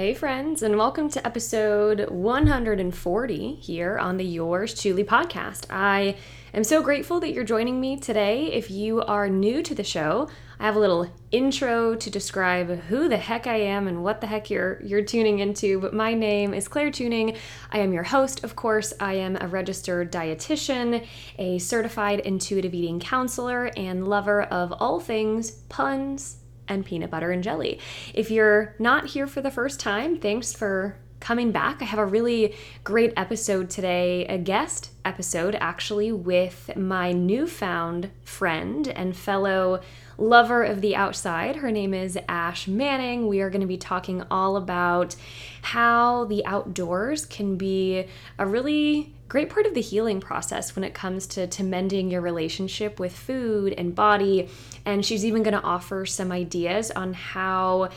Hey, friends, and welcome to episode 140 here on the Yours Truly podcast. I am so grateful that you're joining me today. If you are new to the show, I have a little intro to describe who the heck I am and what the heck you're you're tuning into. But my name is Claire Chewning. I am your host, of course. I am a registered dietitian, a certified intuitive eating counselor, and lover of all things puns, and peanut butter and jelly. If you're not here for the first time, thanks for coming back. I have a really great episode today, a guest episode actually, with my newfound friend and fellow lover of the outside. Her name is Ash Manning. We are going to be talking all about how the outdoors can be a really great part of the healing process when it comes to, to mending your relationship with food and body. And she's even going to offer some ideas on how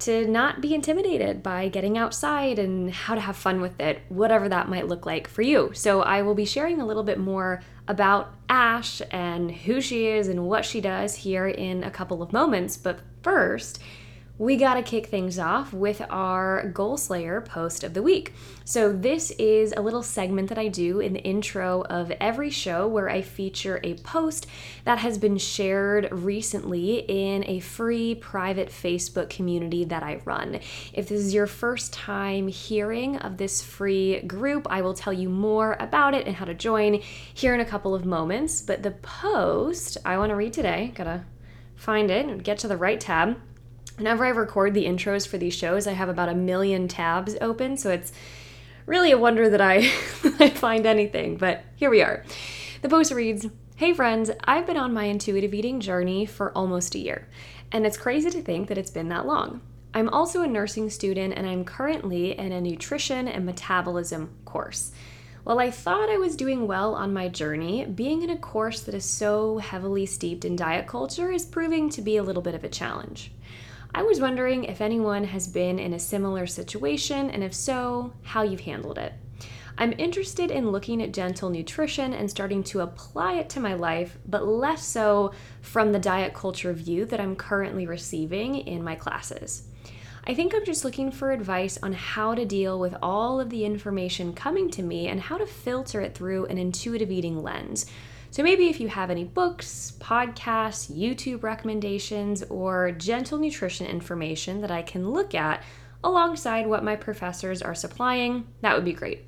to not be intimidated by getting outside and how to have fun with it, whatever that might look like for you. So, I will be sharing a little bit more about Ash and who she is and what she does here in a couple of moments. But first, we got to kick things off with our Goal Slayer post of the week. So, this is a little segment that I do in the intro of every show where I feature a post that has been shared recently in a free private Facebook community that I run. If this is your first time hearing of this free group, I will tell you more about it and how to join here in a couple of moments. But the post I want to read today, gotta find it and get to the right tab Whenever I record the intros for these shows, I have about a million tabs open, so it's really a wonder that I, I find anything, but here we are. The post reads Hey friends, I've been on my intuitive eating journey for almost a year, and it's crazy to think that it's been that long. I'm also a nursing student and I'm currently in a nutrition and metabolism course. While I thought I was doing well on my journey, being in a course that is so heavily steeped in diet culture is proving to be a little bit of a challenge. I was wondering if anyone has been in a similar situation, and if so, how you've handled it. I'm interested in looking at gentle nutrition and starting to apply it to my life, but less so from the diet culture view that I'm currently receiving in my classes. I think I'm just looking for advice on how to deal with all of the information coming to me and how to filter it through an intuitive eating lens so maybe if you have any books, podcasts, YouTube recommendations, or gentle nutrition information that I can look at alongside what my professors are supplying, that would be great.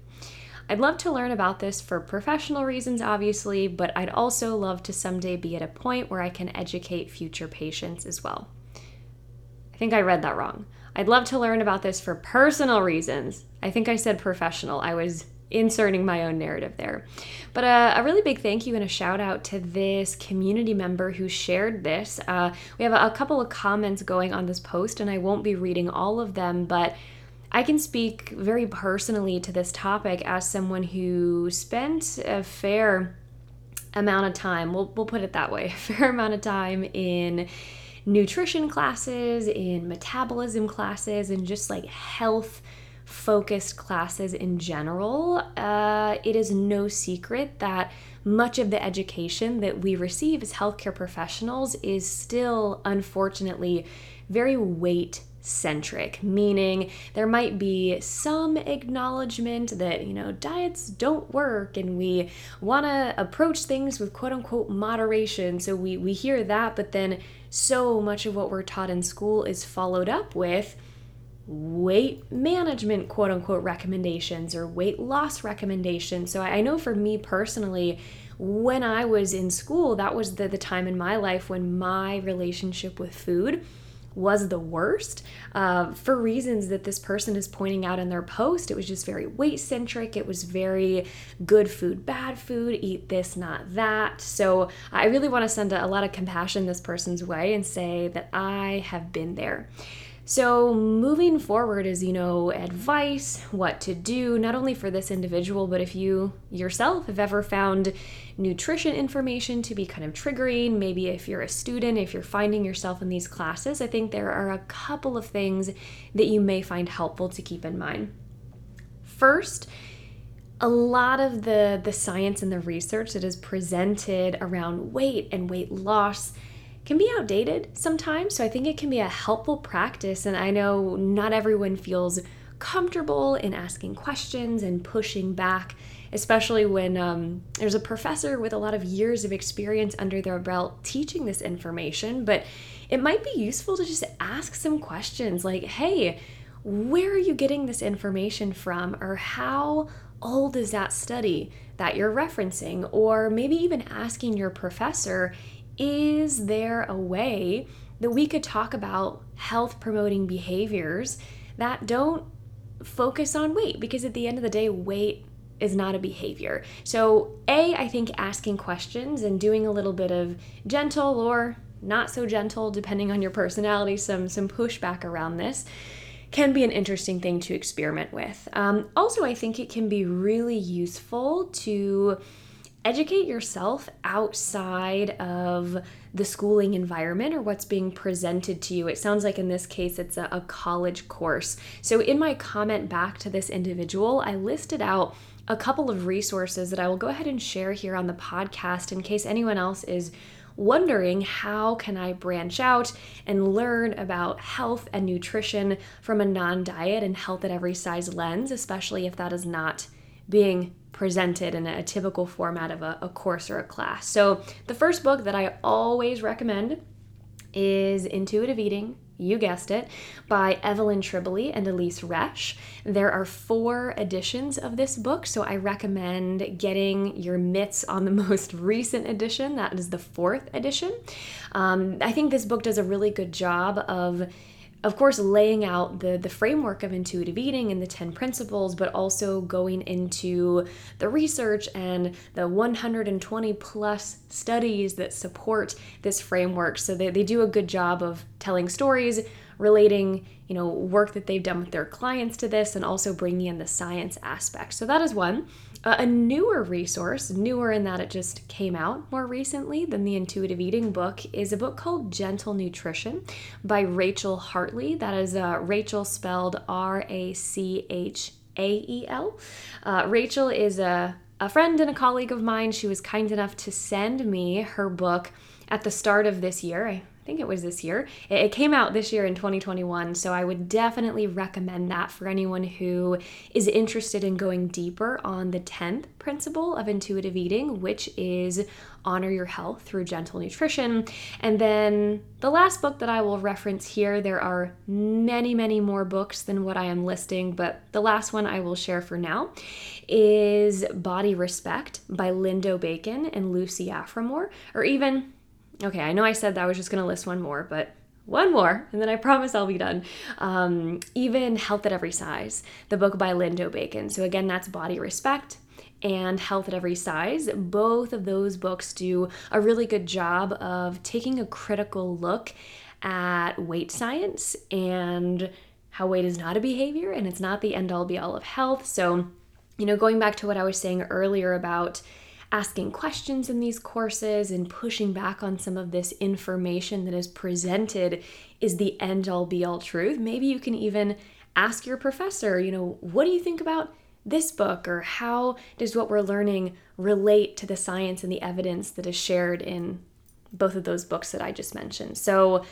I'd love to learn about this for professional reasons, obviously, but I'd also love to someday be at a point where I can educate future patients as well. I think I read that wrong. I'd love to learn about this for personal reasons. I think I said professional. I was inserting my own narrative there. But uh, a really big thank you and a shout out to this community member who shared this. Uh, we have a, couple of comments going on this post, and I won't be reading all of them, but I can speak very personally to this topic as someone who spent a fair amount of time, we'll, we'll put it that way, a fair amount of time in nutrition classes, in metabolism classes, and just like health focused classes in general, uh, it is no secret that much of the education that we receive as healthcare professionals is still, unfortunately, very weight centric, meaning there might be some acknowledgement that, you know, diets don't work and we want to approach things with quote unquote moderation. So we, we hear that, but then so much of what we're taught in school is followed up with weight management quote unquote recommendations or weight loss recommendations. So I know for me personally, when I was in school, that was the, the time in my life when my relationship with food was the worst uh, for reasons that this person is pointing out in their post. It was just very weight centric. It was very good food, bad food, eat this, not that. So I really want to send a, a lot of compassion this person's way and say that I have been there. So, moving forward is, you know, advice, what to do, not only for this individual, but if you yourself have ever found nutrition information to be kind of triggering, maybe if you're a student, if you're finding yourself in these classes, I think there are a couple of things that you may find helpful to keep in mind. First, a lot of the the science and the research that is presented around weight and weight loss can be outdated sometimes. So I think it can be a helpful practice. And I know not everyone feels comfortable in asking questions and pushing back, especially when um, there's a professor with a lot of years of experience under their belt teaching this information. But it might be useful to just ask some questions like, hey, where are you getting this information from? Or how old is that study that you're referencing? Or maybe even asking your professor, is there a way that we could talk about health promoting behaviors that don't focus on weight? Because at the end of the day, weight is not a behavior. So, A, I think asking questions and doing a little bit of gentle or not so gentle, depending on your personality, some, some pushback around this can be an interesting thing to experiment with. Um, also, I think it can be really useful to educate yourself outside of the schooling environment or what's being presented to you. It sounds like in this case it's a, a, college course. So, in my comment back to this individual, I listed out a couple of resources that I will go ahead and share here on the podcast in case anyone else is wondering how can I branch out and learn about health and nutrition from a non-diet and health at every size lens, especially if that is not being presented in a typical format of a, a course or a class. So the first book that I always recommend is Intuitive Eating you guessed it, by Evelyn Tribole and Elyse Resch. There are four editions of this book, so I recommend getting your mitts on the most recent edition. That is the fourth edition. Um, I think this book does a really good job of of course, laying out the, the framework of intuitive eating and the 10 principles, but also going into the research and the 120 plus studies that support this framework. So they, they do a good job of telling stories, relating you know work that they've done with their clients to this and also bringing in the science aspect so that is one a newer resource, newer in that it just came out more recently than the intuitive eating book, is a book called Gentle Nutrition by Rachael Hartley. That is uh, Rachael spelled R A C H A E L. Uh, Rachael is a, a friend and a colleague of mine. She was kind enough to send me her book at the start of this year. I think it was this year. It, came out this year in 2021, so I would definitely recommend that for anyone who is interested in going deeper on the 10th principle of intuitive eating, which is honor your health through gentle nutrition. And then the last book that I will reference here, there are many, many more books than what I am listing, but the last one I will share for now is Body Respect by Lindo Bacon and Lucy Aphramor, or even Okay, I know I said that I was just going to list one more, but one more, and then I promise I'll be done. Um, even Health at Every Size, the book by Lindo Bacon. So, again, that's Body Respect and Health at Every Size. Both of those books do a really good job of taking a critical look at weight science and how weight is not a behavior and it's not the end all be all of health. So, you know, going back to what I was saying earlier about asking questions in these courses and pushing back on some of this information that is presented is the end all be all truth. Maybe you can even ask your professor, you know, what do you think about this book or how does what we're learning relate to the science and the evidence that is shared in both of those books that I just mentioned. So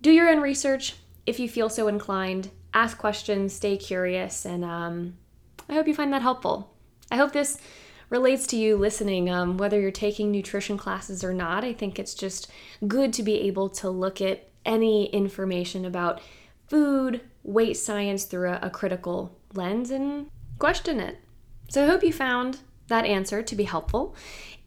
do your own research if you feel so inclined. Ask questions, stay curious, and um, I hope you find that helpful. I hope this relates to you listening, um, whether you're taking nutrition classes or not. I think it's just good to be able to look at any information about food, weight science through a, a critical lens and question it. So I hope you found that answer to be helpful.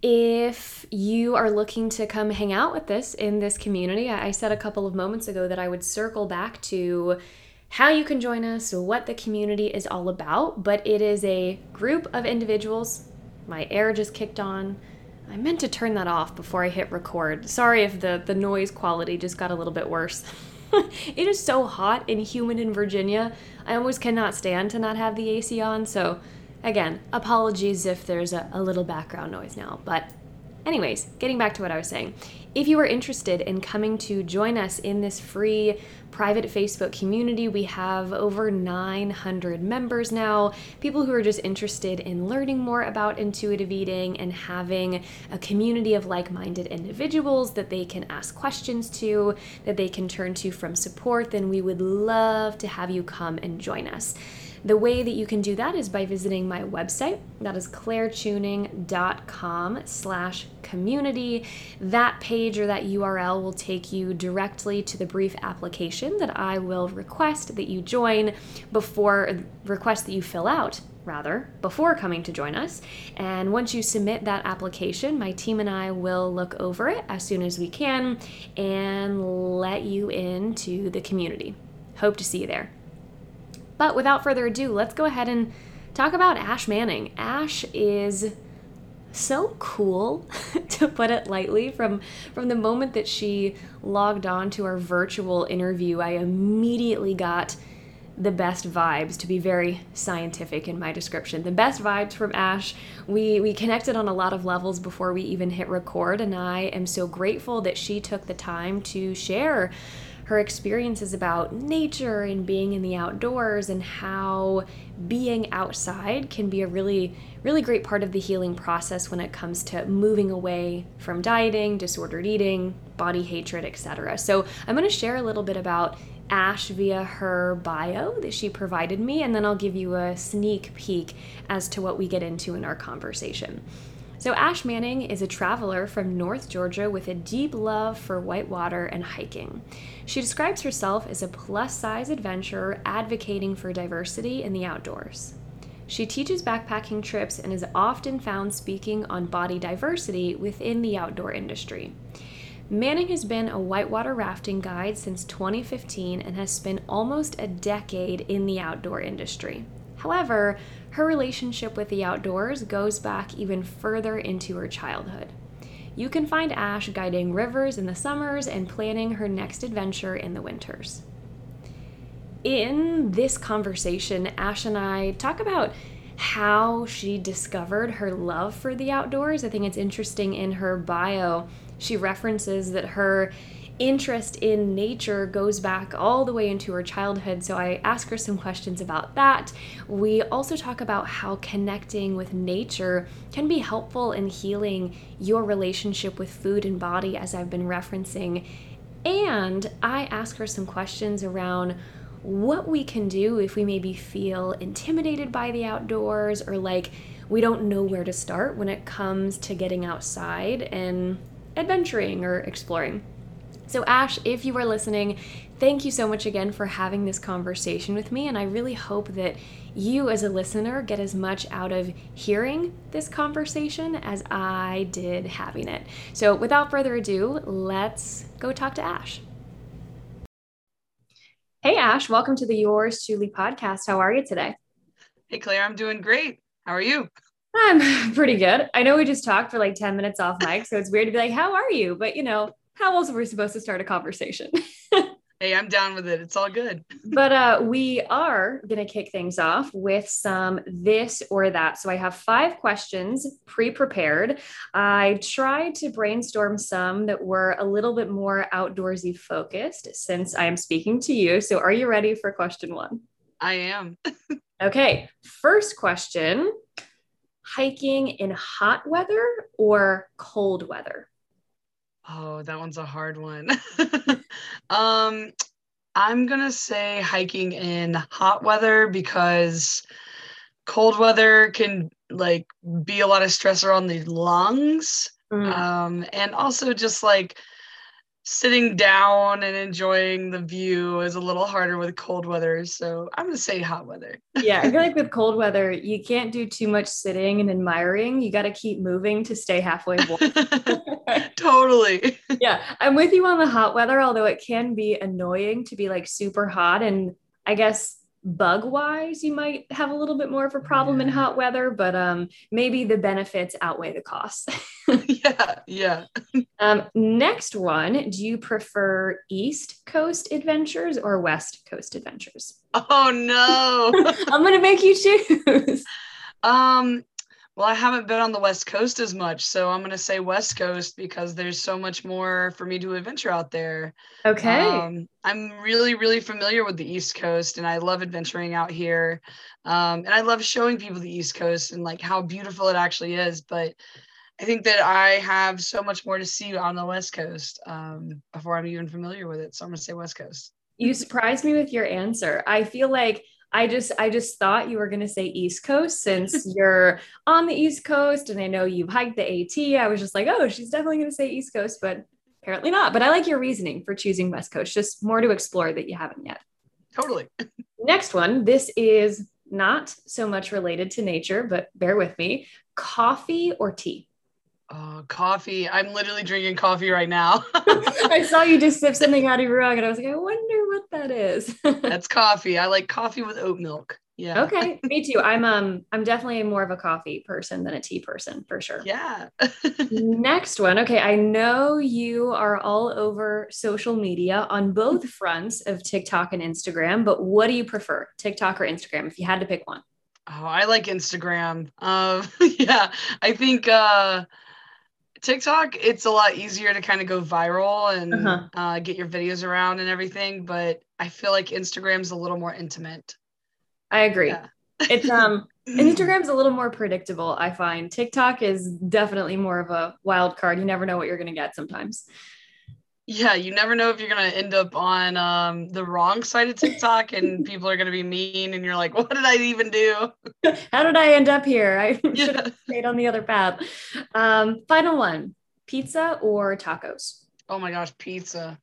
If you are looking to come hang out with us in this community, I said a couple of moments ago that I would circle back to how you can join us, what the community is all about, but it is a group of individuals my air just kicked on. I meant to turn that off before I hit record. Sorry if the, the noise quality just got a little bit worse. it is so hot and humid in Virginia. I almost cannot stand to not have the AC on. So, again, apologies if there's a, a little background noise now. But, anyways, getting back to what I was saying. If you are interested in coming to join us in this free private Facebook community, we have over 900 members now. People who are just interested in learning more about intuitive eating and having a community of like minded individuals that they can ask questions to, that they can turn to from support, then we would love to have you come and join us. The way that you can do that is by visiting my website. That is clairechewning.com slash community. That page or that URL will take you directly to the brief application that I will request that you join before, request that you fill out rather, before coming to join us. And once you submit that application, my team and I will look over it as soon as we can and let you into the community. Hope to see you there. But without further ado, let's go ahead and talk about Ash Manning. Ash is so cool to put it lightly from from the moment that she logged on to our virtual interview i immediately got the best vibes to be very scientific in my description the best vibes from ash we we connected on a lot of levels before we even hit record and i am so grateful that she took the time to share her experiences about nature and being in the outdoors and how being outside can be a really really great part of the healing process when it comes to moving away from dieting, disordered eating, body hatred, etc. So, I'm going to share a little bit about Ash via her bio that she provided me, and then I'll give you a sneak peek as to what we get into in our conversation. So, Ash Manning is a traveler from North Georgia with a deep love for whitewater and hiking. She describes herself as a plus size adventurer advocating for diversity in the outdoors. She teaches backpacking trips and is often found speaking on body diversity within the outdoor industry. Manning has been a whitewater rafting guide since 2015 and has spent almost a decade in the outdoor industry. However, her relationship with the outdoors goes back even further into her childhood. You can find Ash guiding rivers in the summers and planning her next adventure in the winters. In this conversation, Ash and I talk about how she discovered her love for the outdoors. I think it's interesting in her bio, she references that her interest in nature goes back all the way into her childhood. So I ask her some questions about that. We also talk about how connecting with nature can be helpful in healing your relationship with food and body, as I've been referencing. And I ask her some questions around what we can do if we maybe feel intimidated by the outdoors or like we don't know where to start when it comes to getting outside and adventuring or exploring. So, Ash, if you are listening, thank you so much again for having this conversation with me. And I really hope that you, as a listener, get as much out of hearing this conversation as I did having it. So, without further ado, let's go talk to Ash. Hey, Ash, welcome to the Yours Truly podcast. How are you today? Hey, Claire, I'm doing great. How are you? I'm pretty good. I know we just talked for like 10 minutes off mic, so it's weird to be like, How are you? But you know, how else are we supposed to start a conversation? hey, I'm down with it. It's all good. but uh, we are going to kick things off with some this or that. So I have five questions pre prepared. I tried to brainstorm some that were a little bit more outdoorsy focused since I am speaking to you. So are you ready for question one? I am. okay. First question hiking in hot weather or cold weather? Oh, that one's a hard one. um, I'm gonna say hiking in hot weather because cold weather can like be a lot of stressor on the lungs. Mm. Um, and also just like sitting down and enjoying the view is a little harder with cold weather. So I'm going to say hot weather. yeah. I feel like with cold weather, you can't do too much sitting and admiring. You got to keep moving to stay halfway warm. totally. yeah. I'm with you on the hot weather, although it can be annoying to be like super hot. And I guess bug wise you might have a little bit more of a problem yeah. in hot weather but um maybe the benefits outweigh the costs yeah yeah um next one do you prefer east coast adventures or west coast adventures oh no i'm gonna make you choose um Well, I haven't been on the West Coast as much, so I'm going to say West Coast because there's so much more for me to adventure out there. Okay. Um, I'm really, really familiar with the East Coast, and I love adventuring out here. Um, and I love showing people the East Coast and like how beautiful it actually is. But I think that I have so much more to see on the West Coast um, before I'm even familiar with it. So I'm going to say West Coast. You surprised me with your answer. I feel like I just I just thought you were going to say East Coast since you're on the East Coast and I know you've hiked the AT. I was just like, "Oh, she's definitely going to say East Coast," but apparently not. But I like your reasoning for choosing West Coast. Just more to explore that you haven't yet. Totally. Next one. This is not so much related to nature, but bear with me. Coffee or tea? Oh, coffee. I'm literally drinking coffee right now. I saw you just sip something out of your mug and I was like, I wonder what that is. That's coffee. I like coffee with oat milk. Yeah. Okay. Me too. I'm um I'm definitely more of a coffee person than a tea person for sure. Yeah. Next one. Okay. I know you are all over social media on both fronts of TikTok and Instagram, but what do you prefer? TikTok or Instagram if you had to pick one? Oh, I like Instagram. Um yeah, I think uh TikTok, it's a lot easier to kind of go viral and uh-huh. uh, get your videos around and everything, but I feel like Instagram's a little more intimate. I agree. Yeah. It's um Instagram's a little more predictable, I find. TikTok is definitely more of a wild card. You never know what you're going to get sometimes. Yeah, you never know if you're going to end up on um, the wrong side of TikTok and people are going to be mean and you're like, what did I even do? How did I end up here? I should have stayed on the other path. Um, final one pizza or tacos? Oh my gosh, pizza.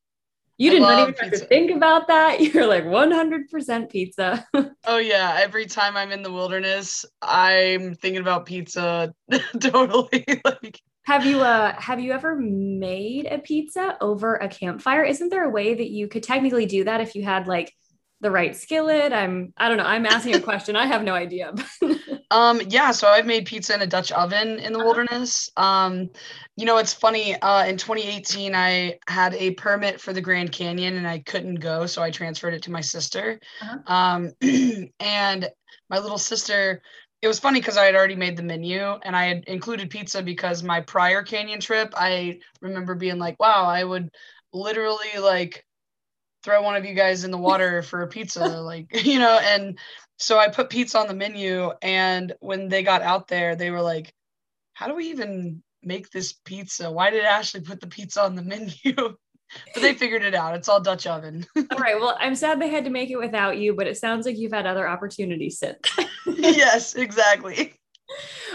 You didn't even have to think about that. You're like 100% pizza. oh yeah, every time I'm in the wilderness, I'm thinking about pizza totally. like have you uh have you ever made a pizza over a campfire? Isn't there a way that you could technically do that if you had like the right skillet? I'm I don't know. I'm asking a question. I have no idea. um yeah, so I've made pizza in a Dutch oven in the uh-huh. wilderness. Um you know, it's funny, uh in 2018 I had a permit for the Grand Canyon and I couldn't go, so I transferred it to my sister. Uh-huh. Um and my little sister it was funny because I had already made the menu and I had included pizza because my prior canyon trip, I remember being like, wow, I would literally like throw one of you guys in the water for a pizza, like, you know, and so I put pizza on the menu. And when they got out there, they were like, how do we even make this pizza? Why did Ashley put the pizza on the menu? But they figured it out. It's all Dutch oven. all right. Well, I'm sad they had to make it without you, but it sounds like you've had other opportunities since. yes, exactly.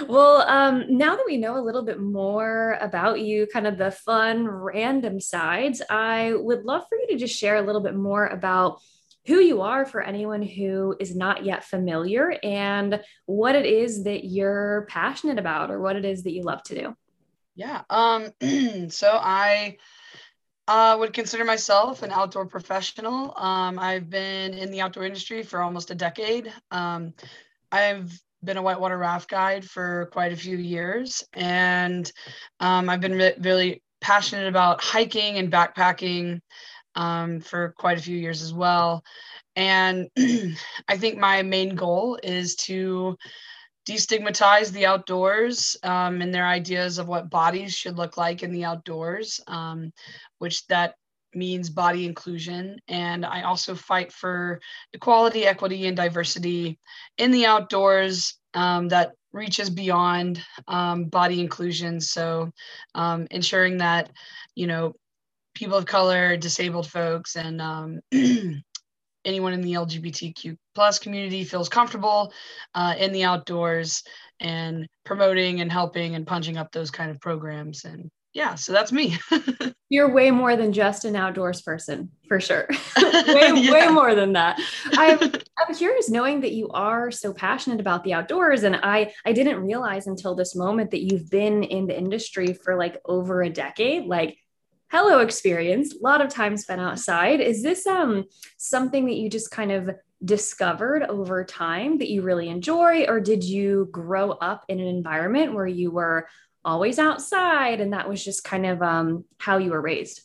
Well, um, now that we know a little bit more about you, kind of the fun, random sides, I would love for you to just share a little bit more about who you are for anyone who is not yet familiar and what it is that you're passionate about or what it is that you love to do. Yeah. Um, so I uh, would consider myself an outdoor professional. Um, I've been in the outdoor industry for almost a decade. Um, I've been a whitewater raft guide for quite a few years, and um, I've been re- really passionate about hiking and backpacking um, for quite a few years as well. And I think my main goal is to destigmatize the outdoors um, and their ideas of what bodies should look like in the outdoors, um, which that means body inclusion. And I also fight for equality, equity, and diversity in the outdoors um, that reaches beyond um, body inclusion. So um, ensuring that, you know, people of color, disabled folks, and um, anyone in the LGBTQ plus community feels comfortable uh, in the outdoors and promoting and helping and punching up those kind of programs. And yeah, so that's me. You're way more than just an outdoors person, for sure. way, yeah. way more than that. I'm, I'm curious knowing that you are so passionate about the outdoors. And I, I didn't realize until this moment that you've been in the industry for like over a decade. Like hello experience, a lot of time spent outside. Is this um something that you just kind of discovered over time that you really enjoy, or did you grow up in an environment where you were always outside and that was just kind of um, how you were raised?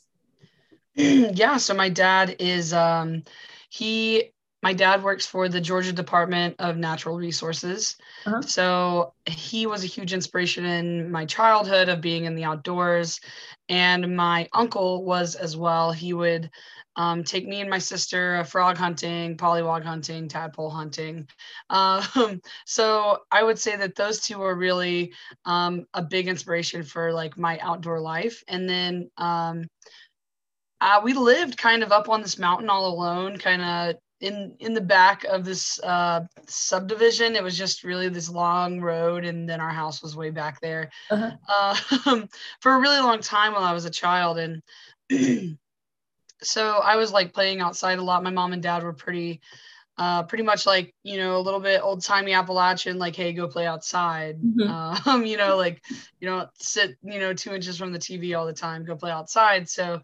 yeah, so my dad is um, he my dad works for the Georgia Department of Natural Resources. Uh-huh. So he was a huge inspiration in my childhood of being in the outdoors. And my uncle was as well. He would um, take me and my sister uh, frog hunting, pollywog hunting, tadpole hunting. Um, so I would say that those two were really um, a big inspiration for like my outdoor life. And then um, uh, we lived kind of up on this mountain all alone, kind of in in the back of this uh, subdivision. It was just really this long road, and then our house was way back there uh-huh. uh, for a really long time while I was a child. And so I was like playing outside a lot. My mom and dad were pretty. Uh, pretty much like you know a little bit old timey Appalachian, like hey, go play outside. Mm-hmm. Um, you know, like you know, sit you know two inches from the TV all the time, go play outside. So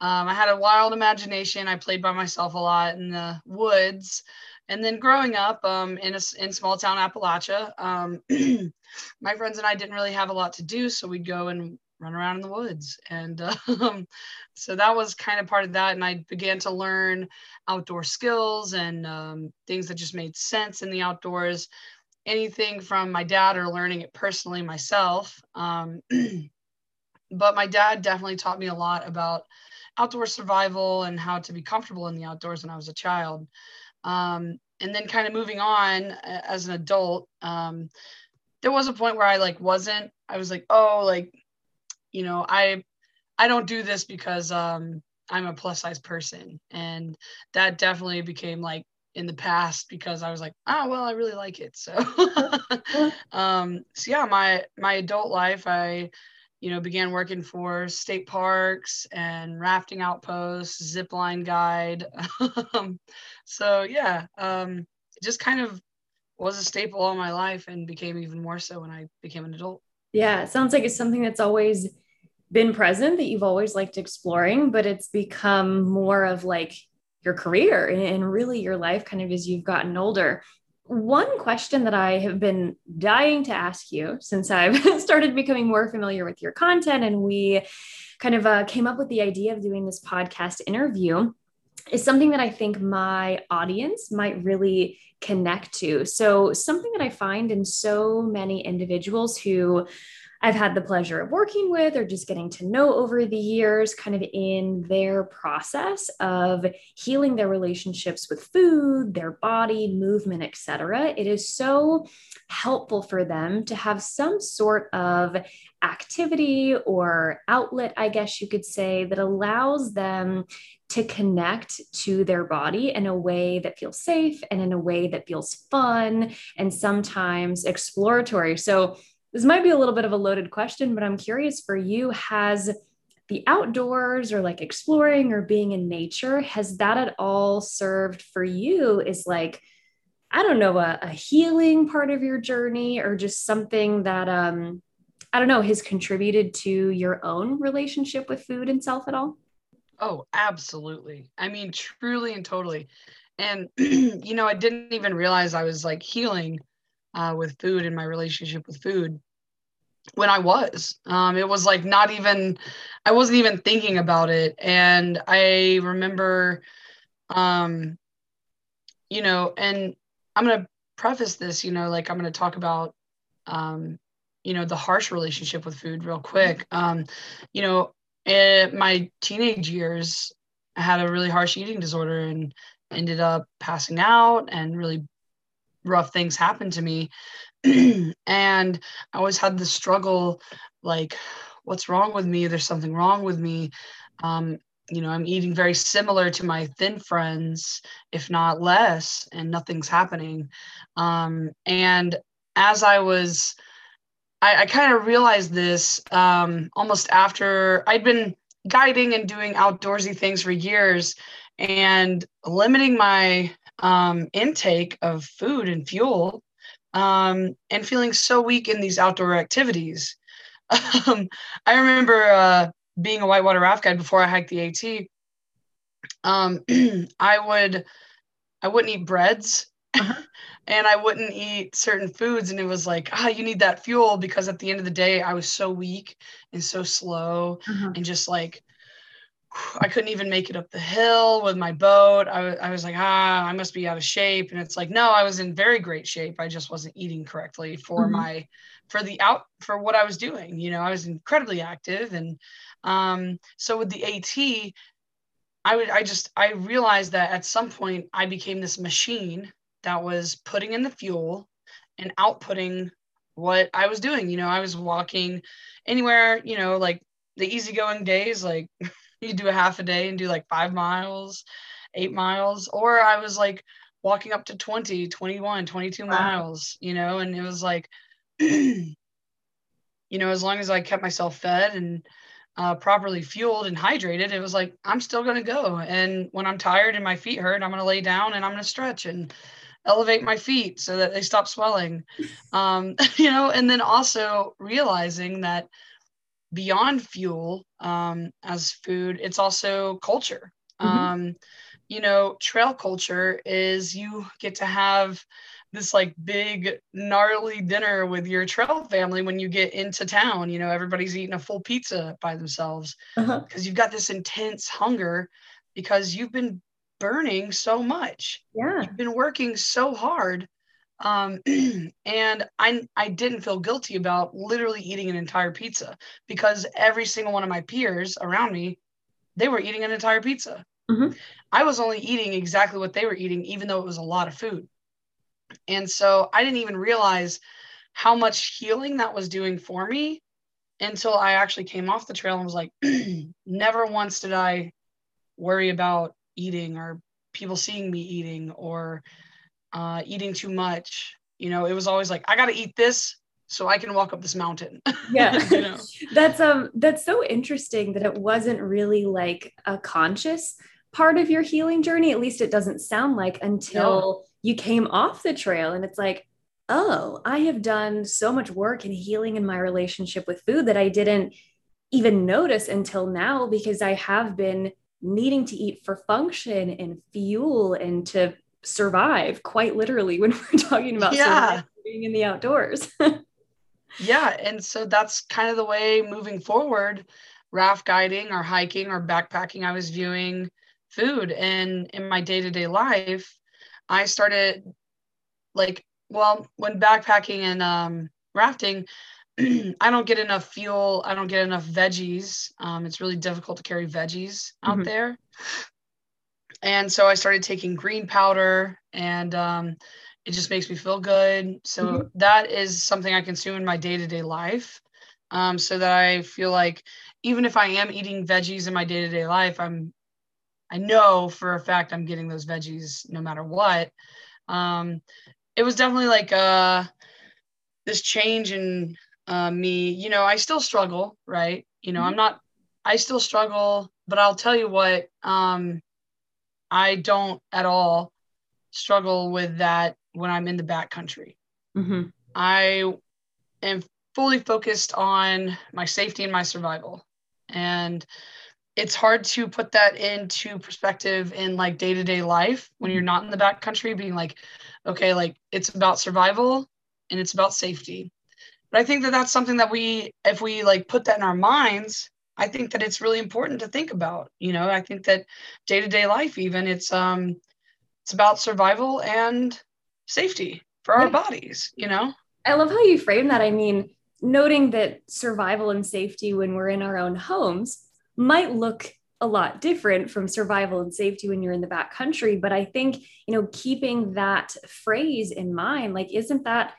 um, I had a wild imagination. I played by myself a lot in the woods. And then growing up um, in a in small town Appalachia, um, my friends and I didn't really have a lot to do, so we'd go and run around in the woods. And um, so that was kind of part of that. And I began to learn outdoor skills and um, things that just made sense in the outdoors. Anything from my dad or learning it personally myself. Um, but my dad definitely taught me a lot about outdoor survival and how to be comfortable in the outdoors when I was a child. Um, and then kind of moving on as an adult, um, there was a point where I like wasn't, I was like, oh, like, you know, I, I don't do this because um, I'm a plus size person. And that definitely became like in the past because I was like, oh, well, I really like it. So, um, so yeah, my, my adult life, I, you know, began working for state parks and rafting outposts, zip line guide. so yeah, um, just kind of was a staple all my life and became even more so when I became an adult. Yeah, it sounds like it's something that's always been present that you've always liked exploring, but it's become more of like your career and really your life kind of as you've gotten older. One question that I have been dying to ask you since I've started becoming more familiar with your content and we kind of uh, came up with the idea of doing this podcast interview is something that I think my audience might really connect to. So, something that I find in so many individuals who I've had the pleasure of working with or just getting to know over the years, kind of in their process of healing their relationships with food, their body, movement, etc. It is so helpful for them to have some sort of activity or outlet, I guess you could say, that allows them to connect to their body in a way that feels safe and in a way that feels fun and sometimes exploratory. So, this might be a little bit of a loaded question, but I'm curious for you has the outdoors or like exploring or being in nature, has that at all served for you is like, I don't know, a, a healing part of your journey or just something that, um, I don't know, has contributed to your own relationship with food and self at all? Oh, absolutely. I mean, truly and totally. And, you know, I didn't even realize I was like healing uh, with food and my relationship with food when I was. Um, it was like not even, I wasn't even thinking about it. And I remember, um, you know, and I'm going to preface this, you know, like I'm going to talk about, um, you know, the harsh relationship with food real quick. Um, you know, in my teenage years, I had a really harsh eating disorder and ended up passing out and really rough things happened to me and I always had the struggle like, what's wrong with me? There's something wrong with me. Um, you know, I'm eating very similar to my thin friends, if not less, and nothing's happening. Um, and as I was, I, I kind of realized this um, almost after I'd been guiding and doing outdoorsy things for years and limiting my um, intake of food and fuel um, and feeling so weak in these outdoor activities. Um, I remember uh, being a whitewater raft guide before I hiked the AT. Um, I would, I wouldn't eat breads, uh-huh. and I wouldn't eat certain foods, and it was like, ah, you need that fuel because at the end of the day, I was so weak and so slow, uh-huh. and just like I couldn't even make it up the hill with my boat. I, I was like, ah, I must be out of shape. And it's like, no, I was in very great shape. I just wasn't eating correctly for mm-hmm. my, for the out, for what I was doing. You know, I was incredibly active. And um, so with the AT, I would, I just, I realized that at some point I became this machine that was putting in the fuel and outputting what I was doing. You know, I was walking anywhere, you know, like the easygoing days, like you do a half a day and do like five miles, eight miles, or I was like walking up to 20, 21, 22 wow. miles, you know, and it was like, you know, as long as I kept myself fed and uh, properly fueled and hydrated, it was like, I'm still going to go. And when I'm tired and my feet hurt, I'm going to lay down and I'm going to stretch and elevate my feet so that they stop swelling. Um, you know, and then also realizing that beyond fuel um, as food, it's also culture. Mm-hmm. Um, you know, trail culture is you get to have this like big gnarly dinner with your trail family when you get into town. You know, everybody's eating a full pizza by themselves because uh-huh. you've got this intense hunger because you've been burning so much. Yeah. You've been working so hard um, and I I didn't feel guilty about literally eating an entire pizza because every single one of my peers around me, they were eating an entire pizza. Mm-hmm. I was only eating exactly what they were eating, even though it was a lot of food. And so I didn't even realize how much healing that was doing for me until I actually came off the trail and was like, never once did I worry about eating or people seeing me eating or uh, eating too much. You know, it was always like, I got to eat this so I can walk up this mountain. Yeah. you know? That's um that's so interesting that it wasn't really like a conscious part of your healing journey. At least it doesn't sound like until no. you came off the trail and it's like, oh, I have done so much work in healing in my relationship with food that I didn't even notice until now because I have been needing to eat for function and fuel and to survive quite literally when we're talking about yeah. being in the outdoors. yeah. And so that's kind of the way moving forward, raft guiding or hiking or backpacking, I was viewing food. And in my day to day life, I started like, well, when backpacking and um, rafting, I don't get enough fuel. I don't get enough veggies. Um, it's really difficult to carry veggies out mm-hmm. there and so I started taking green powder, and um, it just makes me feel good. So mm-hmm. that is something I consume in my day to day life, um, so that I feel like even if I am eating veggies in my day to day life, I'm I know for a fact I'm getting those veggies no matter what. Um, it was definitely like uh, this change in uh, me. You know, I still struggle, right? You know, mm-hmm. I'm not. I still struggle, but I'll tell you what. Um, I don't at all struggle with that when I'm in the backcountry. Mm-hmm. I am fully focused on my safety and my survival. And it's hard to put that into perspective in like day to day life when you're not in the backcountry, being like, okay, like it's about survival and it's about safety. But I think that that's something that we, if we like put that in our minds, I think that it's really important to think about. You know, I think that day to day life, even it's um, it's about survival and safety for our yeah. bodies. You know, I love how you frame that. I mean, noting that survival and safety when we're in our own homes might look a lot different from survival and safety when you're in the back country but i think you know keeping that phrase in mind like isn't that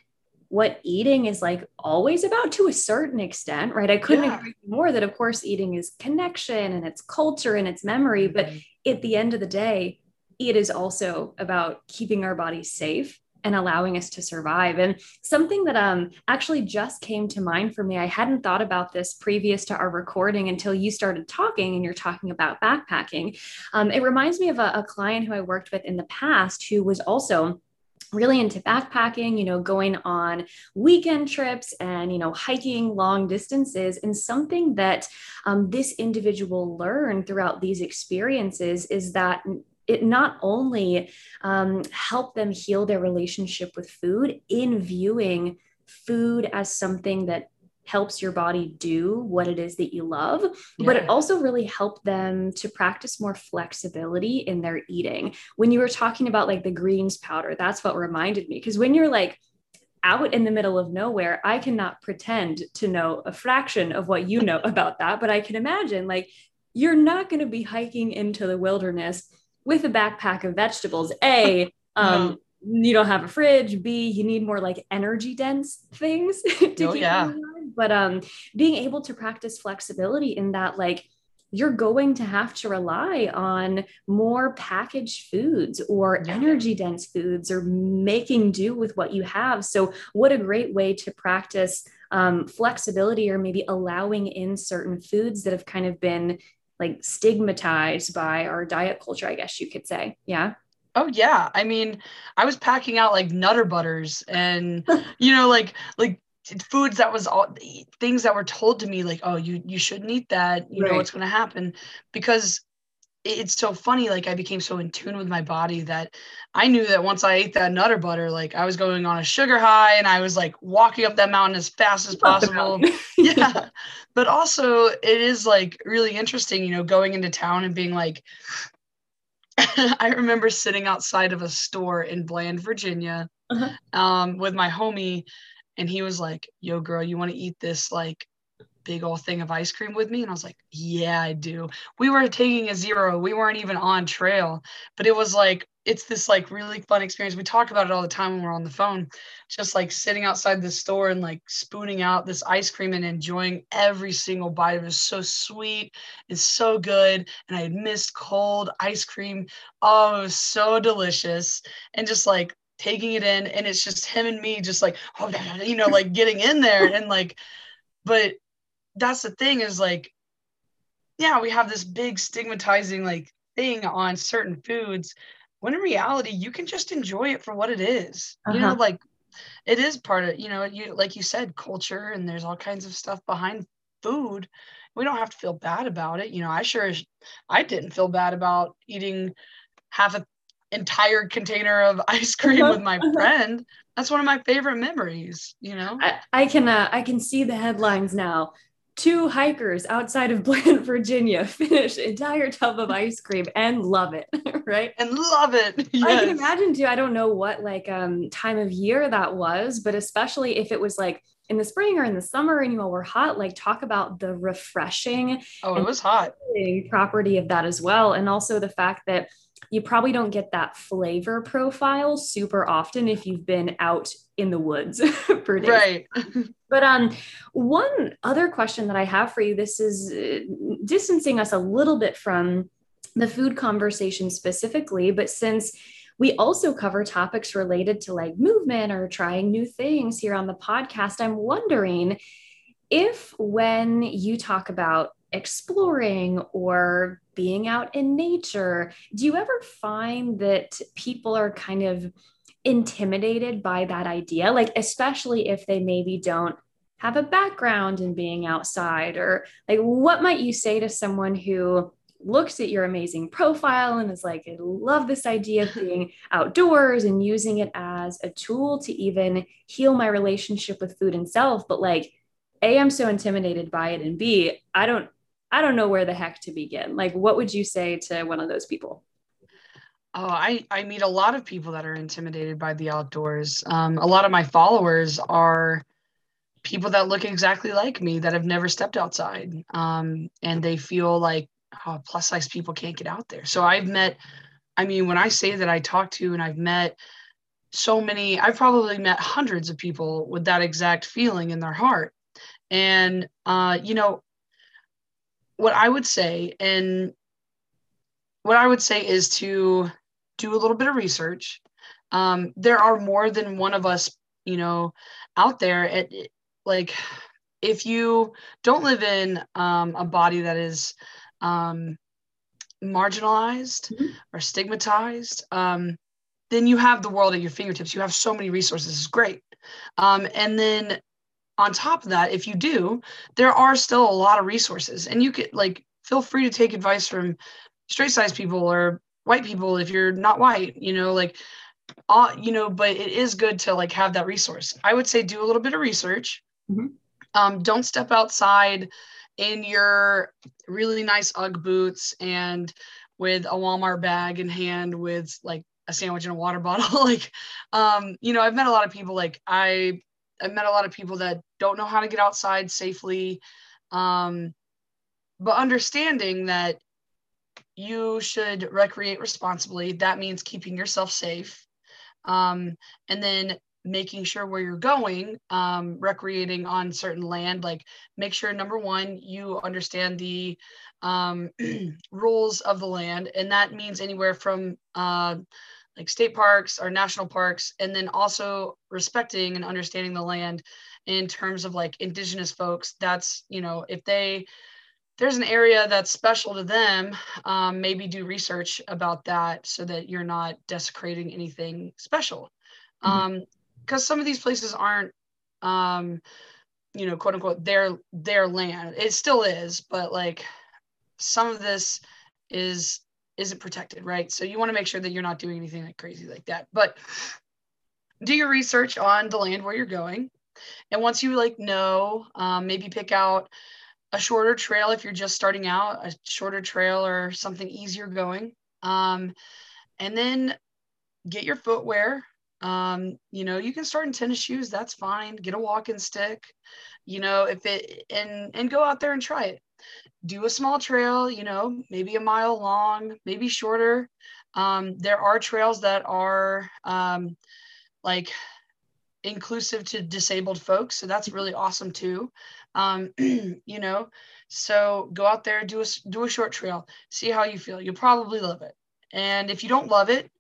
what eating is like always about to a certain extent, right? I couldn't yeah. agree more that, of course, eating is connection and it's culture and it's memory. But mm-hmm. at the end of the day, it is also about keeping our bodies safe and allowing us to survive. And something that um actually just came to mind for me, I hadn't thought about this previous to our recording until you started talking and you're talking about backpacking. Um, it reminds me of a, a client who I worked with in the past who was also really into backpacking, you know, going on weekend trips and, you know, hiking long distances. And something that um, this individual learned throughout these experiences is that it not only um, helped them heal their relationship with food in viewing food as something that helps your body do what it is that you love, yeah. but it also really helped them to practice more flexibility in their eating. When you were talking about like the greens powder, that's what reminded me. Because when you're like, out in the middle of nowhere, I cannot pretend to know a fraction of what you know about that, but I can imagine like you're not going to be hiking into the wilderness with a backpack of vegetables. A, um, you don't have a fridge. B, you need more like energy dense things to oh, keep yeah. But um, being able to practice flexibility in that, like, you're going to have to rely on more packaged foods or yeah. energy dense foods or making do with what you have. So, what a great way to practice um, flexibility or maybe allowing in certain foods that have kind of been like stigmatized by our diet culture, I guess you could say. Yeah. Oh yeah. I mean, I was packing out like nutter butters and you know, like like foods that was all things that were told to me like, oh, you you shouldn't eat that. You right. know what's gonna happen. Because it's so funny like i became so in tune with my body that i knew that once i ate that nutter butter like i was going on a sugar high and i was like walking up that mountain as fast as possible yeah but also it is like really interesting you know going into town and being like i remember sitting outside of a store in bland virginia uh-huh. um, with my homie and he was like yo girl you want to eat this like big old thing of ice cream with me? And I was like, yeah, I do. We were taking a zero. We weren't even on trail, but it was like, it's this like really fun experience. We talk about it all the time when we're on the phone, just like sitting outside the store and like spooning out this ice cream and enjoying every single bite. It was so sweet. It's so good. And I had missed cold ice cream. Oh, it was so delicious. And just like taking it in. And it's just him and me just like, oh, you know, like getting in there and like, but that's the thing is like yeah we have this big stigmatizing like thing on certain foods when in reality you can just enjoy it for what it is. Uh-huh. you know uh-huh. like it is part of you know you like you said culture and there's all kinds of stuff behind food. We don't have to feel bad about it. You know i sure i didn't feel bad about eating half an entire container of ice cream with my friend. That's one of my favorite memories you know? I, I can uh, i can see the headlines now two hikers outside of Bland, Virginia finish entire tub of ice cream and love it, right? And love it. Yes. I can imagine too. I don't know what like um time of year that was, but especially if it was like in the spring or in the summer and you all were hot, like talk about the refreshing. Oh, it was hot. Property of that as well. And also the fact that you probably don't get that flavor profile super often if you've been out in the woods for days. Right. but um one other question that I have for you this is uh, distancing us a little bit from the food conversation specifically, but since we also cover topics related to like movement or trying new things here on the podcast, I'm wondering if when you talk about exploring or being out in nature, do you ever find that people are kind of intimidated by that idea? Like, especially if they maybe don't have a background in being outside, or like, what might you say to someone who looks at your amazing profile and is like, I love this idea of being outdoors and using it as a tool to even heal my relationship with food and self, but like, a i'm so intimidated by it and b i don't I don't know where the heck to begin. Like, what would you say to one of those people? Oh, I, I meet a lot of people that are intimidated by the outdoors. Um, a lot of my followers are people that look exactly like me that have never stepped outside. Um, and they feel like oh, plus size people can't get out there. So I've met, I mean, when I say that I talk to and I've met so many, I've probably met hundreds of people with that exact feeling in their heart. And, uh, you know, what I would say, and what I would say is to do a little bit of research. Um, there are more than one of us, you know, out there. At like, if you don't live in um, a body that is um, marginalized mm-hmm. or stigmatized, um, then you have the world at your fingertips. You have so many resources. It's great. Um, and then on top of that, if you do, there are still a lot of resources, and you could like feel free to take advice from straight size people or white people if you're not white. You know, like, uh, you know, but it is good to like have that resource. I would say do a little bit of research. Mm-hmm. Um, don't step outside in your really nice UGG boots and with a Walmart bag in hand with like a sandwich and a water bottle. like, um, you know, I've met a lot of people like I I've met a lot of people that don't know how to get outside safely. Um, but understanding that you should recreate responsibly, that means keeping yourself safe. Um, and then making sure where you're going, um, recreating on certain land, like make sure number one, you understand the um, rules of the land. And that means anywhere from uh, like state parks or national parks, and then also respecting and understanding the land in terms of like indigenous folks. That's, you know, if they, there's an area that's special to them, um, maybe do research about that so that you're not desecrating anything special. Mm-hmm. Um, because some of these places aren't um you know quote unquote their their land it still is but like some of this is isn't protected right so you want to make sure that you're not doing anything like crazy like that but do your research on the land where you're going and once you like know um, maybe pick out a shorter trail if you're just starting out a shorter trail or something easier going um, and then get your footwear um, you know, you can start in tennis shoes, that's fine. Get a walking stick, you know, if it and and go out there and try it. Do a small trail, you know, maybe a mile long, maybe shorter. Um, there are trails that are um, like inclusive to disabled folks, so that's really awesome too. Um, you know, so go out there, do a do a short trail, see how you feel. You'll probably love it, and if you don't love it,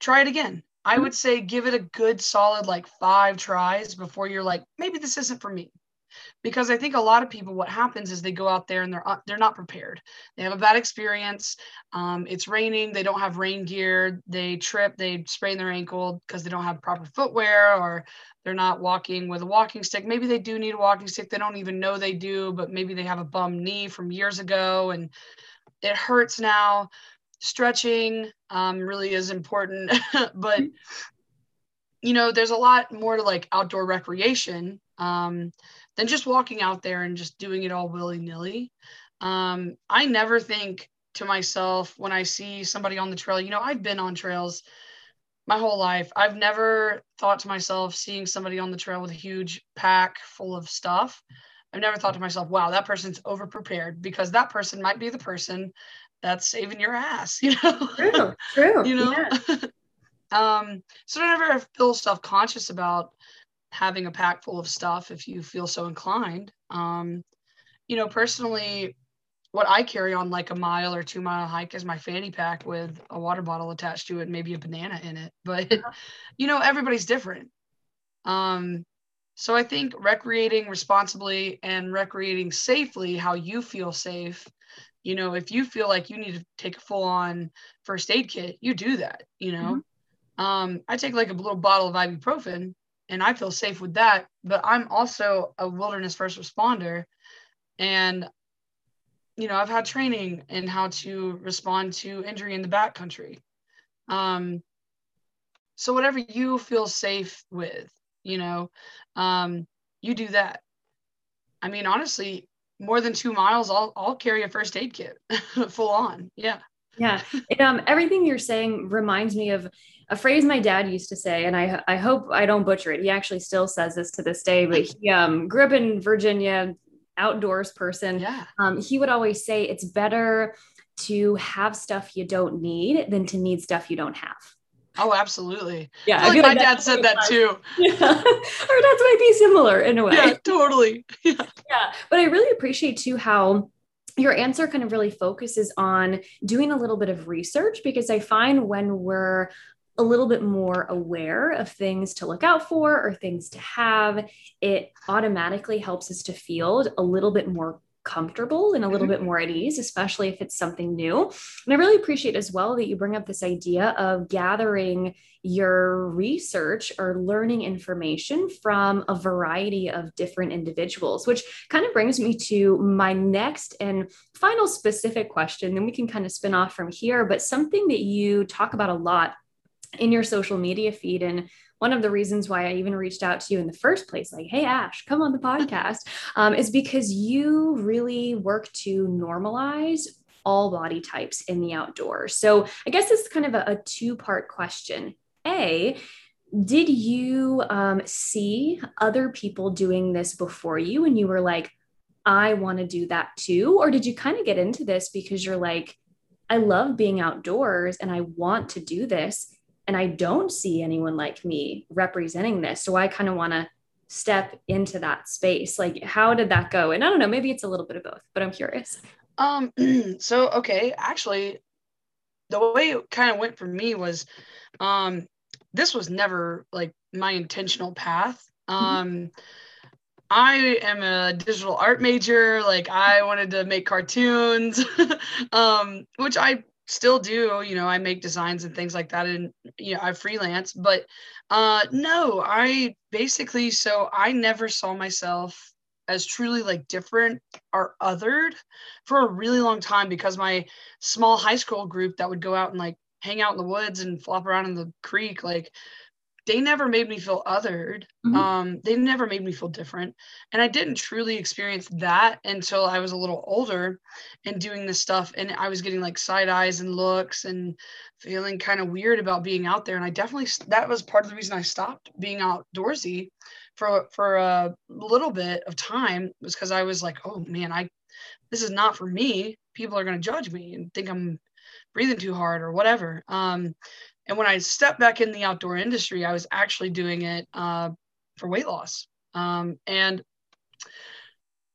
try it again I would say give it a good solid like five tries before you're like, maybe this isn't for me. Because I think a lot of people, what happens is they go out there and they're uh, they're not prepared. They have a bad experience. Um, it's raining. They don't have rain gear. They trip. They sprain their ankle because they don't have proper footwear, or they're not walking with a walking stick. Maybe they do need a walking stick. They don't even know they do, but maybe they have a bum knee from years ago and it hurts now stretching um, really is important but you know there's a lot more to like outdoor recreation um, than just walking out there and just doing it all willy-nilly um, i never think to myself when i see somebody on the trail you know i've been on trails my whole life i've never thought to myself seeing somebody on the trail with a huge pack full of stuff I've never thought to myself, wow, that person's over prepared because that person might be the person that's saving your ass, you know? True, true. you know? Yeah. um, so I never feel self-conscious about having a pack full of stuff if you feel so inclined. Um, you know, personally, what I carry on like a mile or two mile hike is my fanny pack with a water bottle attached to it, maybe a banana in it. But you know, everybody's different. Um, so I think recreating responsibly and recreating safely how you feel safe you know if you feel like you need to take a full on first aid kit you do that you know mm-hmm. um, i take like a little bottle of ibuprofen and i feel safe with that but i'm also a wilderness first responder and you know i've had training in how to respond to injury in the backcountry um, so whatever you feel safe with you know um, you do that i mean honestly more than two miles, I'll I'll carry a first aid kit full on. Yeah. Yeah. um, everything you're saying reminds me of a phrase my dad used to say, and I I hope I don't butcher it. He actually still says this to this day, but he um, grew up in Virginia, outdoors person. Yeah. Um, he would always say it's better to have stuff you don't need than to need stuff you don't have. Oh, absolutely. Yeah, I, I like my dad said that too. Yeah, our dads might be similar in a way. Yeah, totally. Yeah. yeah, but I really appreciate too how your answer kind of really focuses on doing a little bit of research because I find when we're a little bit more aware of things to look out for or things to have, it automatically helps us to feel a little bit more comfortable and a little mm-hmm. bit more at ease, especially if it's something new. And I really appreciate as well that you bring up this idea of gathering your research or learning information from a variety of different individuals, which kind of brings me to my next and final specific question. Then we can kind of spin off from here, but something that you talk about a lot in your social media feed. And one of the reasons why I even reached out to you in the first place, like, hey, Ash, come on the podcast, um, is because you really work to normalize all body types in the outdoors. So I guess is kind of a, a two part question. A, did you um, see other people doing this before you and you were like, I want to do that too? Or did you kind of get into this because you're like, I love being outdoors and I want to do this. And I don't see anyone like me representing this. So I kind of want to step into that space. Like, how did that go? And I don't know, maybe it's a little bit of both, but I'm curious. Um, so okay, actually, the way it kind of went for me was, um, this was never like my intentional path. Mm-hmm. Um, mm-hmm. I am a digital art major. Like I wanted to make cartoons, um, which I still do. You know, I make designs and things like that, and you know, I freelance. But uh, no, I basically so I never saw myself as truly like different or othered for a really long time because my small high school group that would go out and like hang out in the woods and flop around in the creek like they never made me feel othered mm-hmm. um, they never made me feel different and i didn't truly experience that until i was a little older and doing this stuff and i was getting like side eyes and looks and feeling kind of weird about being out there and i definitely that was part of the reason i stopped being outdoorsy for for a little bit of time was because I was like, oh man, I this is not for me. People are going to judge me and think I'm breathing too hard or whatever. Um, and when I stepped back in the outdoor industry, I was actually doing it uh, for weight loss. Um, and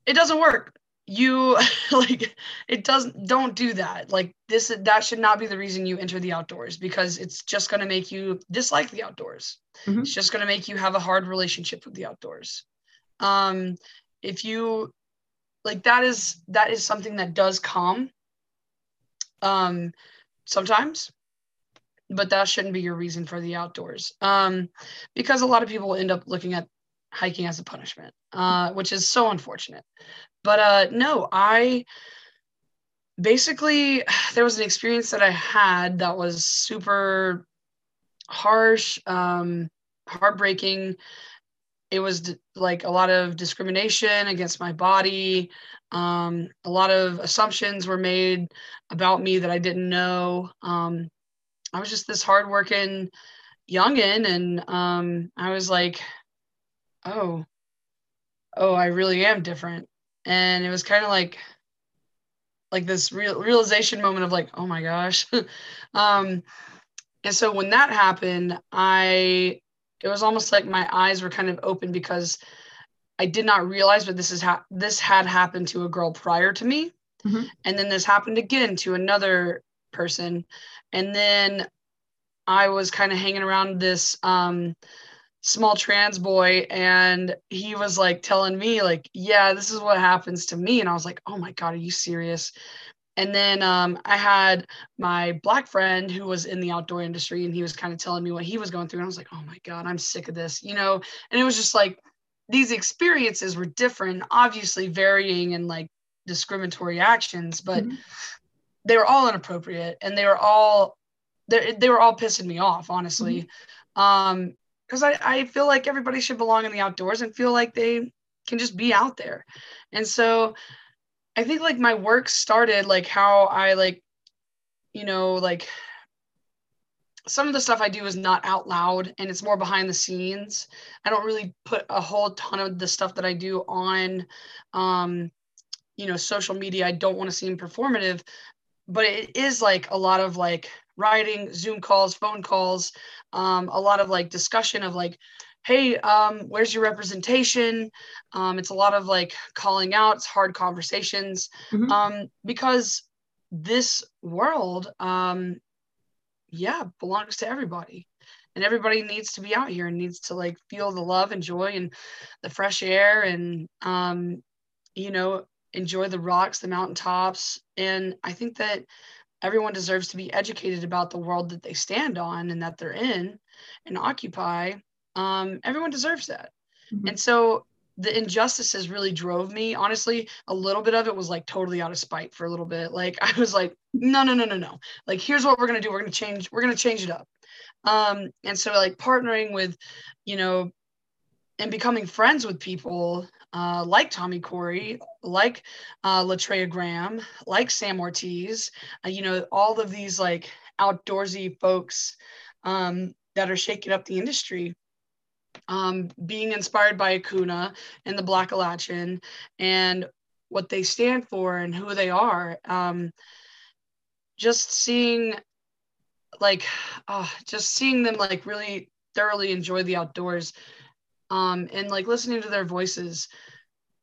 it doesn't work. You like it doesn't don't do that. Like this that should not be the reason you enter the outdoors because it's just going to make you dislike the outdoors. Mm-hmm. it's just going to make you have a hard relationship with the outdoors. Um if you like that is that is something that does come um sometimes but that shouldn't be your reason for the outdoors um because a lot of people end up looking at hiking as a punishment uh which is so unfortunate but uh, no, I basically there was an experience that I had that was super harsh, um, heartbreaking. It was like a lot of discrimination against my body. Um, a lot of assumptions were made about me that I didn't know. Um, I was just this hardworking youngin, and um, I was like, oh, oh, I really am different. And it was kind of like like this real realization moment of like oh my gosh. Um and so when that happened i it was almost like my eyes were kind of open because i did not realize but this is how ha- this had happened to a girl prior to me. Mm-hmm. and then this happened again to another person. And then i was kind of hanging around this um small trans boy and he was like telling me like yeah this is what happens to me. And i was like oh my god are you serious? And then um, i had my black friend who was in the outdoor industry and he was kind of telling me what he was going through and i was like oh my god i'm sick of this you know? And it was just like these experiences were different obviously varying in like discriminatory actions but mm-hmm. They were all inappropriate and they were all they, they were all pissing me off honestly mm-hmm. um because I, I feel like everybody should belong in the outdoors and feel like they can just be out there. And so I think like my work started like how I like, you know, like some of the stuff I do is not out loud and it's more behind the scenes. I don't really put a whole ton of the stuff that I do on um, you know, social media. I don't want to seem performative, but it is like a lot of like writing, Zoom calls, phone calls, um, a lot of like discussion of like, hey, um, where's your representation? Um, it's a lot of like calling out, it's hard conversations mm-hmm. um, because this world, um, yeah, belongs to everybody. And everybody needs to be out here and needs to like feel the love and joy and the fresh air and, um, you know, enjoy the rocks, the mountaintops. And I think that everyone deserves to be educated about the world that they stand on and that they're in and occupy. Um, everyone deserves that. Mm-hmm. and so the injustices really drove me. Honestly a little bit of it was like totally out of spite for a little bit. Like i was like no no no no no. Like here's what we're going to do. We're going to change we're going to change it up. Um, and so like partnering with, you know, and becoming friends with people uh, like Tommy Corey, like uh, Latria Graham, like Sam Ortiz, uh, you know, all of these like outdoorsy folks um, that are shaking up the industry. Um, being inspired by Akuna and the Blackalachian and what they stand for and who they are. Um, just seeing like uh, just seeing them like really thoroughly enjoy the outdoors um, and like listening to their voices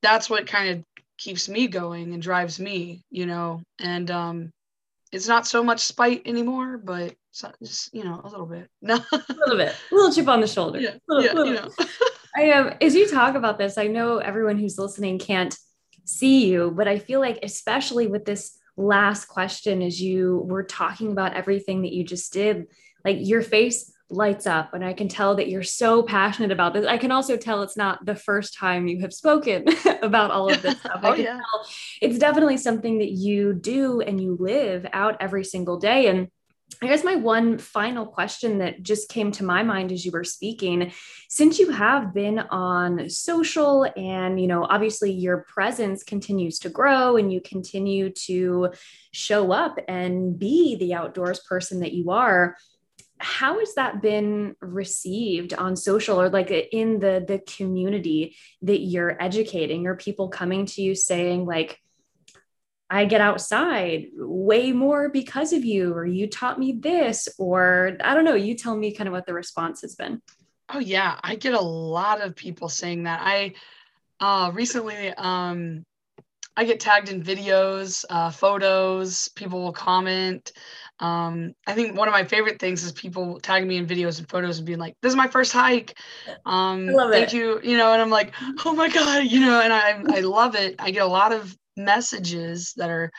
that's what kind of keeps me going and drives me you know? And um, it's not so much spite anymore but just you know a little bit. No. A little bit. A little chip on the shoulder. Yeah, little, yeah little. you know. I am um, as you talk about this i know everyone who's listening can't see you but i feel like especially with this last question as you were talking about everything that you just did like your face lights up and i can tell that you're so passionate about this. I can also tell it's not the first time you have spoken about all of this stuff. Oh, yeah. it's definitely something that you do and you live out every single day. And I guess my one final question that just came to my mind as you were speaking, since you have been on social and, you know, obviously your presence continues to grow and you continue to show up and be the outdoors person that you are, how has that been received on social or like in the the community that you're educating or people coming to you saying like I get outside way more because of you, or you taught me this, or I don't know, you tell me kind of what the response has been. Oh yeah, I get a lot of people saying that. I uh recently um I get tagged in videos, uh, photos, people will comment. Um, I think one of my favorite things is people tagging me in videos and photos and being like, this is my first hike. Um, thank it. you, you know, and I'm like, oh my God, you know, and I, I love it. I get a lot of messages that are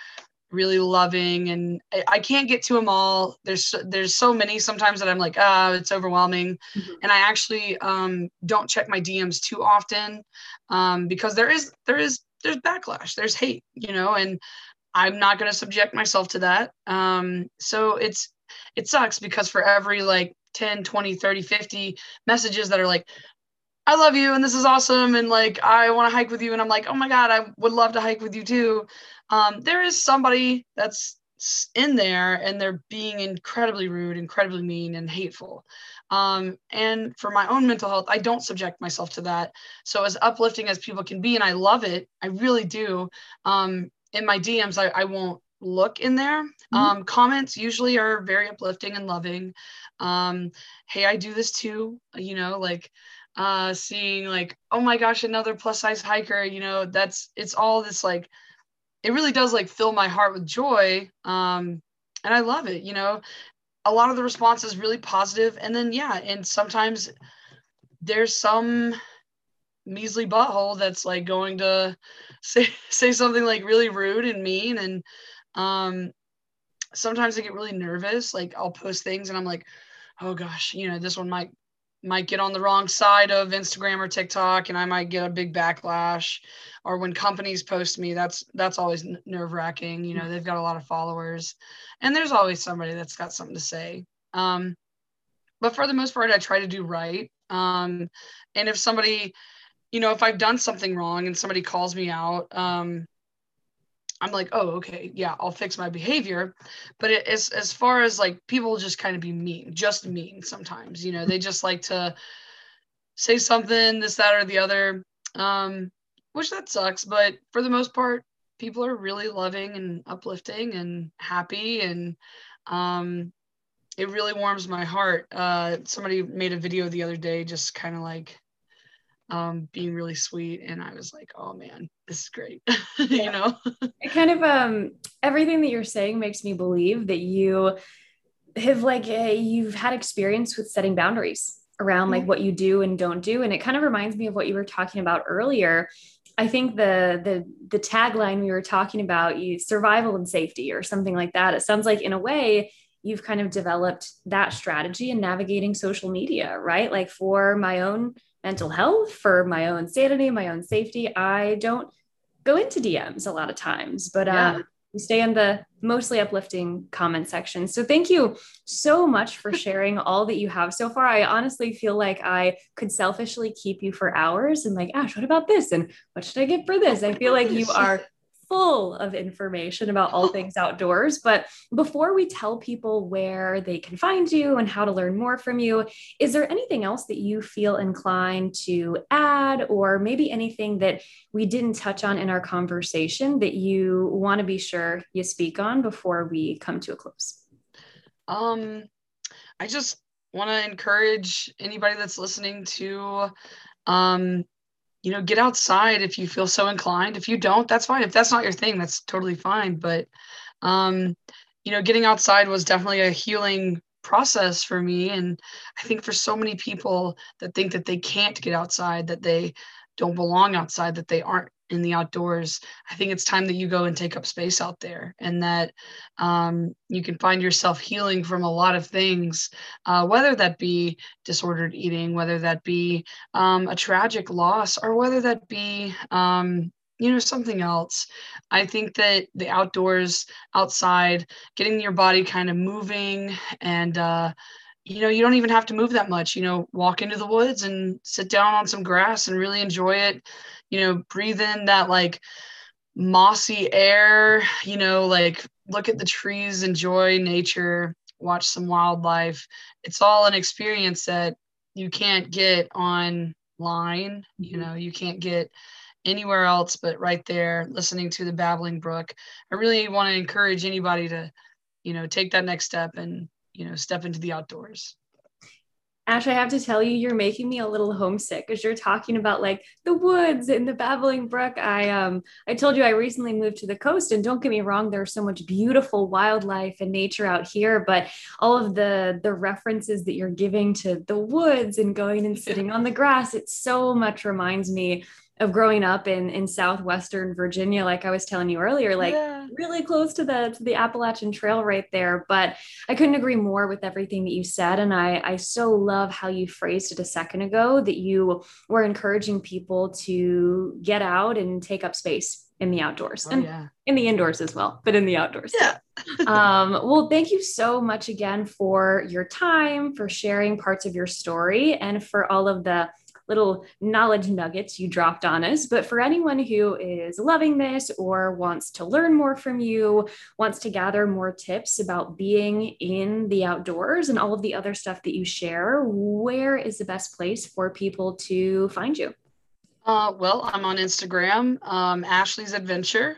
really loving and I, I, can't get to them all there's there's so many sometimes that i'm like ah oh, it's overwhelming mm-hmm. and i actually um, don't check my dms too often um, because there is there is there's backlash there's hate you know and i'm not going to subject myself to that um, so it's it sucks because for every like 10 20 30 50 messages that are like I love you and this is awesome and like I want to hike with you and I'm like oh my god I would love to hike with you too. Um, there is somebody that's in there and they're being incredibly rude, incredibly mean and hateful. Um, and for my own mental health, I don't subject myself to that. So as uplifting as people can be, and I love it, I really do. Um, in my DMs, I, I won't look in there. Mm-hmm. Um, comments usually are very uplifting and loving. Um, hey, I do this too. You know, like uh seeing like oh my gosh another plus size hiker you know that's it's all this like it really does like fill my heart with joy um and i love it you know a lot of the response is really positive and then yeah and sometimes there's some measly butthole that's like going to say say something like really rude and mean and um sometimes i get really nervous like i'll post things and i'm like oh gosh you know this one might might get on the wrong side of Instagram or TikTok and I might get a big backlash or when companies post me that's that's always nerve wracking you know they've got a lot of followers and there's always somebody that's got something to say um, but for the most part I try to do right um, and if somebody you know if I've done something wrong and somebody calls me out um, I'm like, oh, okay, yeah, I'll fix my behavior. But it, as as far as like people just kind of be mean, just mean sometimes, you know, they just like to say something, this, that, or the other. Um, which that sucks, but for the most part, people are really loving and uplifting and happy and um it really warms my heart. Uh somebody made a video the other day just kind of like um, being really sweet. And I was like, oh man, this is great. you know? it kind of um, everything that you're saying makes me believe that you have like a, you've had experience with setting boundaries around like mm-hmm. what you do and don't do. And it kind of reminds me of what you were talking about earlier. I think the the the tagline we were talking about, you survival and safety or something like that. It sounds like in a way you've kind of developed that strategy in navigating social media, right? Like for my own mental health, for my own sanity, my own safety, I don't go into DMs a lot of times. But yeah. um, we stay in the mostly uplifting comment section. So thank you so much for sharing all that you have so far. I honestly feel like I could selfishly keep you for hours and like, Ash, what about this? And what should I get for this? I feel like you are full of information about all things outdoors. But before we tell people where they can find you and how to learn more from you, is there anything else that you feel inclined to add, or maybe anything that we didn't touch on in our conversation that you want to be sure you speak on before we come to a close? Um, I just want to encourage anybody that's listening to um, you know, get outside if you feel so inclined. If you don't, that's fine. If that's not your thing, that's totally fine. But, um, you know, getting outside was definitely a healing process for me. And I think for so many people that think that they can't get outside, that they don't belong outside, that they aren't in the outdoors i think it's time that you go and take up space out there and that um, you can find yourself healing from a lot of things uh, whether that be disordered eating whether that be um, a tragic loss or whether that be um, you know something else. I think that the outdoors outside getting your body kind of moving and uh, you know you don't even have to move that much you know walk into the woods and sit down on some grass and really enjoy it you know breathe in that like mossy air you know like look at the trees enjoy nature watch some wildlife it's all an experience that you can't get online you mm-hmm. know you can't get anywhere else but right there listening to the babbling brook i really want to encourage anybody to you know take that next step and you know step into the outdoors Ash, I have to tell you, you're making me a little homesick as you're talking about like the woods and the babbling brook. I um I told you I recently moved to the coast, and don't get me wrong, there's so much beautiful wildlife and nature out here, but all of the the references that you're giving to the woods and going and sitting on the grass, it so much reminds me of growing up in in southwestern Virginia, like I was telling you earlier, like yeah. really close to the to the Appalachian Trail right there. But I couldn't agree more with everything that you said, and I I so love how you phrased it a second ago that you were encouraging people to get out and take up space in the outdoors oh, and yeah. in the indoors as well, but in the outdoors. Yeah. um, well, thank you so much again for your time, for sharing parts of your story, and for all of the little knowledge nuggets you dropped on us. But for anyone who is loving this or wants to learn more from you, wants to gather more tips about being in the outdoors and all of the other stuff that you share, where is the best place for people to find you? Uh, well, I'm on Instagram, um, Ashley's Adventure.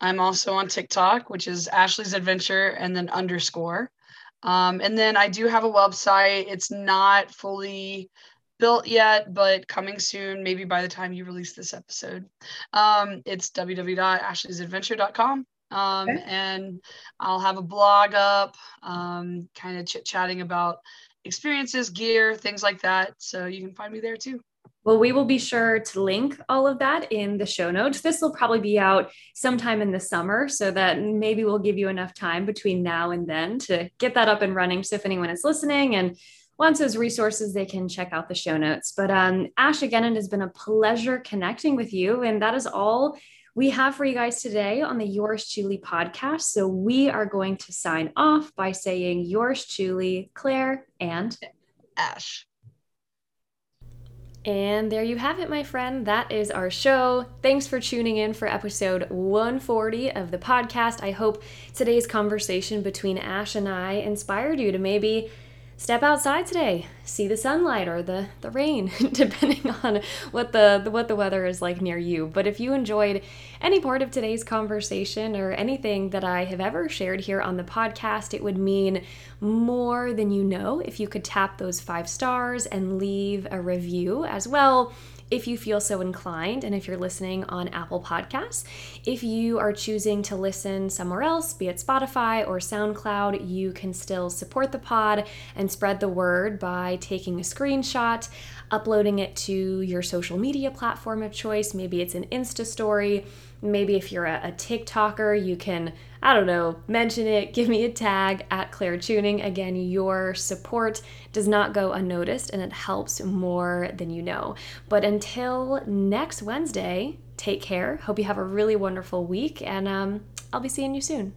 I'm also on TikTok, which is Ashley's Adventure and then underscore. Um, and then I do have a website. It's not fully built yet, but coming soon, maybe by the time you release this episode. Um, it's www.ashleysadventure.com. Um, okay. And I'll have a blog up, um, kind of chit chatting about experiences, gear, things like that. So you can find me there too. Well, we will be sure to link all of that in the show notes. This will probably be out sometime in the summer so that maybe we'll give you enough time between now and then to get that up and running. So if anyone is listening and wants those resources, they can check out the show notes. But um, Ash, again, it has been a pleasure connecting with you. And that is all we have for you guys today on the Yours Chewly podcast. So we are going to sign off by saying yours Chewly, Claire and Ash. And there you have it, my friend. That is our show. Thanks for tuning in for episode 140 of the podcast. I hope today's conversation between Ash and I inspired you to maybe step outside today see the sunlight or the the rain depending on what the, the, what the weather is like near you. But if you enjoyed any part of today's conversation or anything that i have ever shared here on the podcast it would mean more than you know if you could tap those five stars and leave a review as well if you feel so inclined, and if you're listening on Apple Podcasts. If you are choosing to listen somewhere else, be it Spotify or SoundCloud, you can still support the pod and spread the word by taking a screenshot, uploading it to your social media platform of choice. Maybe it's an Insta story. Maybe if you're a, a TikToker, you can I don't know, mention it, give me a tag at Claire Chewning. Again, your support does not go unnoticed and it helps more than you know. But until next Wednesday, take care. Hope you have a really wonderful week and um, I'll be seeing you soon.